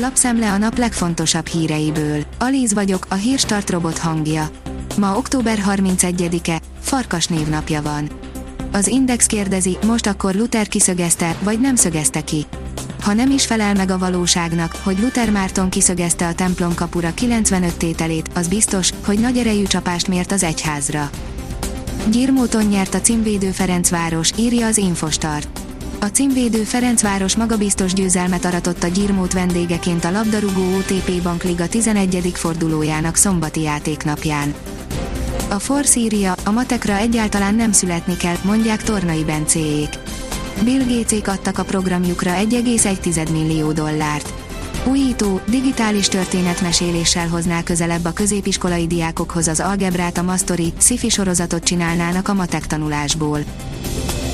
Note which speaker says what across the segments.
Speaker 1: Lapszemle a nap legfontosabb híreiből. Alíz vagyok, a hírstart robot hangja. Ma október 31-e, Farkas névnapja van. Az Index kérdezi, most akkor Luther kiszögezte, vagy nem szögezte ki. Ha nem is felel meg a valóságnak, hogy Luther Márton kiszögezte a templom kapura 95 tételét, az biztos, hogy nagy erejű csapást mért az egyházra. Gyirmóton nyert a címvédő Ferencváros, írja az Infostart. A címvédő Ferencváros magabiztos győzelmet aratott a Gyirmót vendégeként a labdarúgó OTP Bankliga 11. fordulójának szombati játéknapján. A Force a matekra egyáltalán nem születni kell, mondják Tornai Bencéjék. Bill Gatesék adtak a programjukra 1,1 millió dollárt. Újító, digitális történetmeséléssel hozná közelebb a középiskolai diákokhoz az algebrát a Mastery, sci sorozatot csinálnának a matek tanulásból.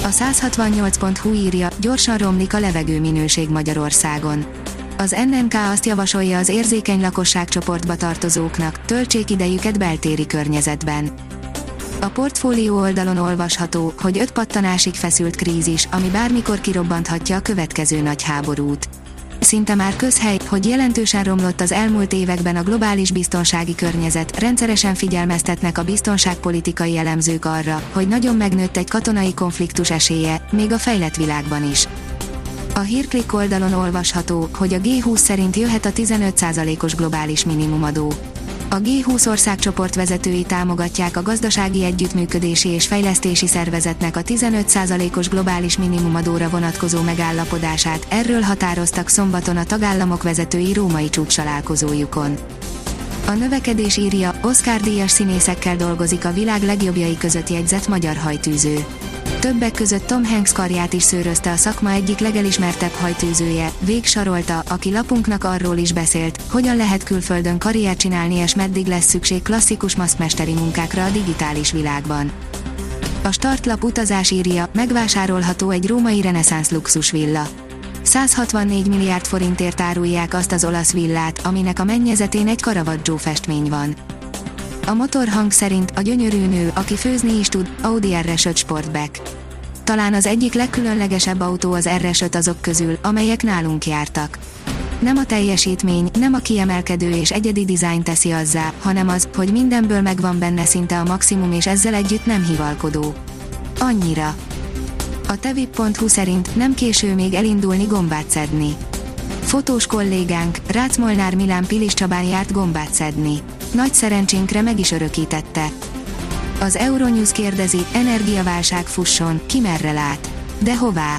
Speaker 1: A 168.hu írja, gyorsan romlik a levegőminőség Magyarországon. Az NNK azt javasolja az érzékeny lakosságcsoportba tartozóknak, töltsék idejüket beltéri környezetben. A portfólió oldalon olvasható, hogy öt pattanásig feszült krízis, ami bármikor kirobbanthatja a következő nagy háborút. Szinte már közhely, hogy jelentősen romlott az elmúlt években a globális biztonsági környezet, rendszeresen figyelmeztetnek a biztonságpolitikai elemzők arra, hogy nagyon megnőtt egy katonai konfliktus esélye, még a fejlett világban is. A hírklik oldalon olvasható, hogy a G20 szerint jöhet a 15%-os globális minimumadó. A G20 országcsoport vezetői támogatják a gazdasági együttműködési és fejlesztési szervezetnek a 15%-os globális minimumadóra vonatkozó megállapodását, erről határoztak szombaton a tagállamok vezetői római csúcsalálkozójukon. A növekedés írja, Oscar díjas színészekkel dolgozik a világ legjobbjai között jegyzett magyar hajtűző. Többek között Tom Hanks karját is szőrözte a szakma egyik legelismertebb hajtűzője, Vég Sarolta, aki lapunknak arról is beszélt, hogyan lehet külföldön karriert csinálni és meddig lesz szükség klasszikus maszkmesteri munkákra a digitális világban. A startlap utazás írja, megvásárolható egy római reneszánsz luxusvilla. 164 milliárd forintért árulják azt az olasz villát, aminek a mennyezetén egy Caravaggio festmény van. A motorhang szerint a gyönyörű nő, aki főzni is tud, Audi R5 Sportback. Talán az egyik legkülönlegesebb autó az R5 azok közül, amelyek nálunk jártak. Nem a teljesítmény, nem a kiemelkedő és egyedi dizájn teszi azzá, hanem az, hogy mindenből megvan benne szinte a maximum és ezzel együtt nem hivalkodó. Annyira. A tevip.hu szerint nem késő még elindulni gombát szedni. Fotós kollégánk, Rácz Molnár Milán Pilis Csabán járt gombát szedni. Nagy szerencsénkre meg is örökítette. Az Euronews kérdezi, energiaválság fusson, ki merre lát? De hová?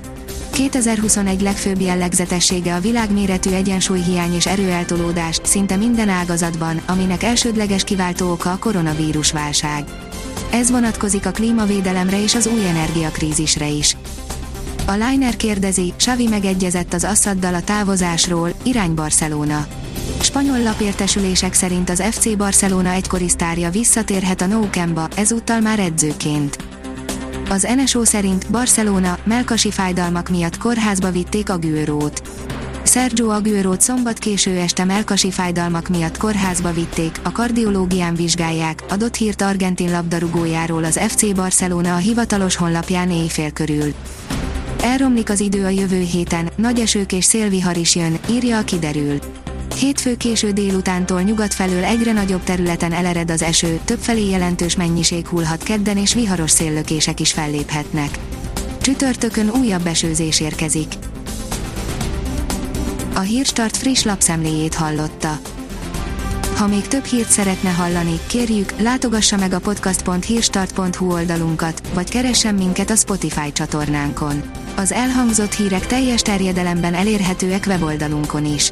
Speaker 1: 2021 legfőbb jellegzetessége a világméretű egyensúlyhiány és erőeltolódás, szinte minden ágazatban, aminek elsődleges kiváltó oka a koronavírus válság. Ez vonatkozik a klímavédelemre és az új energiakrízisre is. A Liner kérdezi, Xavi megegyezett az Assaddal a távozásról, irány Barcelona. Spanyol lapértesülések szerint az FC Barcelona egykori sztárja visszatérhet a Nou Camp-ba, ezúttal már edzőként. Az NSO szerint Barcelona melkasi fájdalmak miatt kórházba vitték a Güőrót. Sergio Aguero-t szombat késő este melkasi fájdalmak miatt kórházba vitték, a kardiológián vizsgálják, adott hírt argentin labdarúgójáról az FC Barcelona a hivatalos honlapján éjfél körül. Elromlik az idő a jövő héten, nagy esők és szélvihar is jön, írja a kiderül. Hétfő késő délutántól nyugat felől egyre nagyobb területen elered az eső, többfelé jelentős mennyiség hullhat kedden és viharos széllökések is felléphetnek. Csütörtökön újabb esőzés érkezik. A Hírstart friss lapszemléjét hallotta. Ha még több hírt szeretne hallani, kérjük, látogassa meg a podcast.hírstart.hu oldalunkat, vagy keressen minket a Spotify csatornánkon. Az elhangzott hírek teljes terjedelemben elérhetőek weboldalunkon is.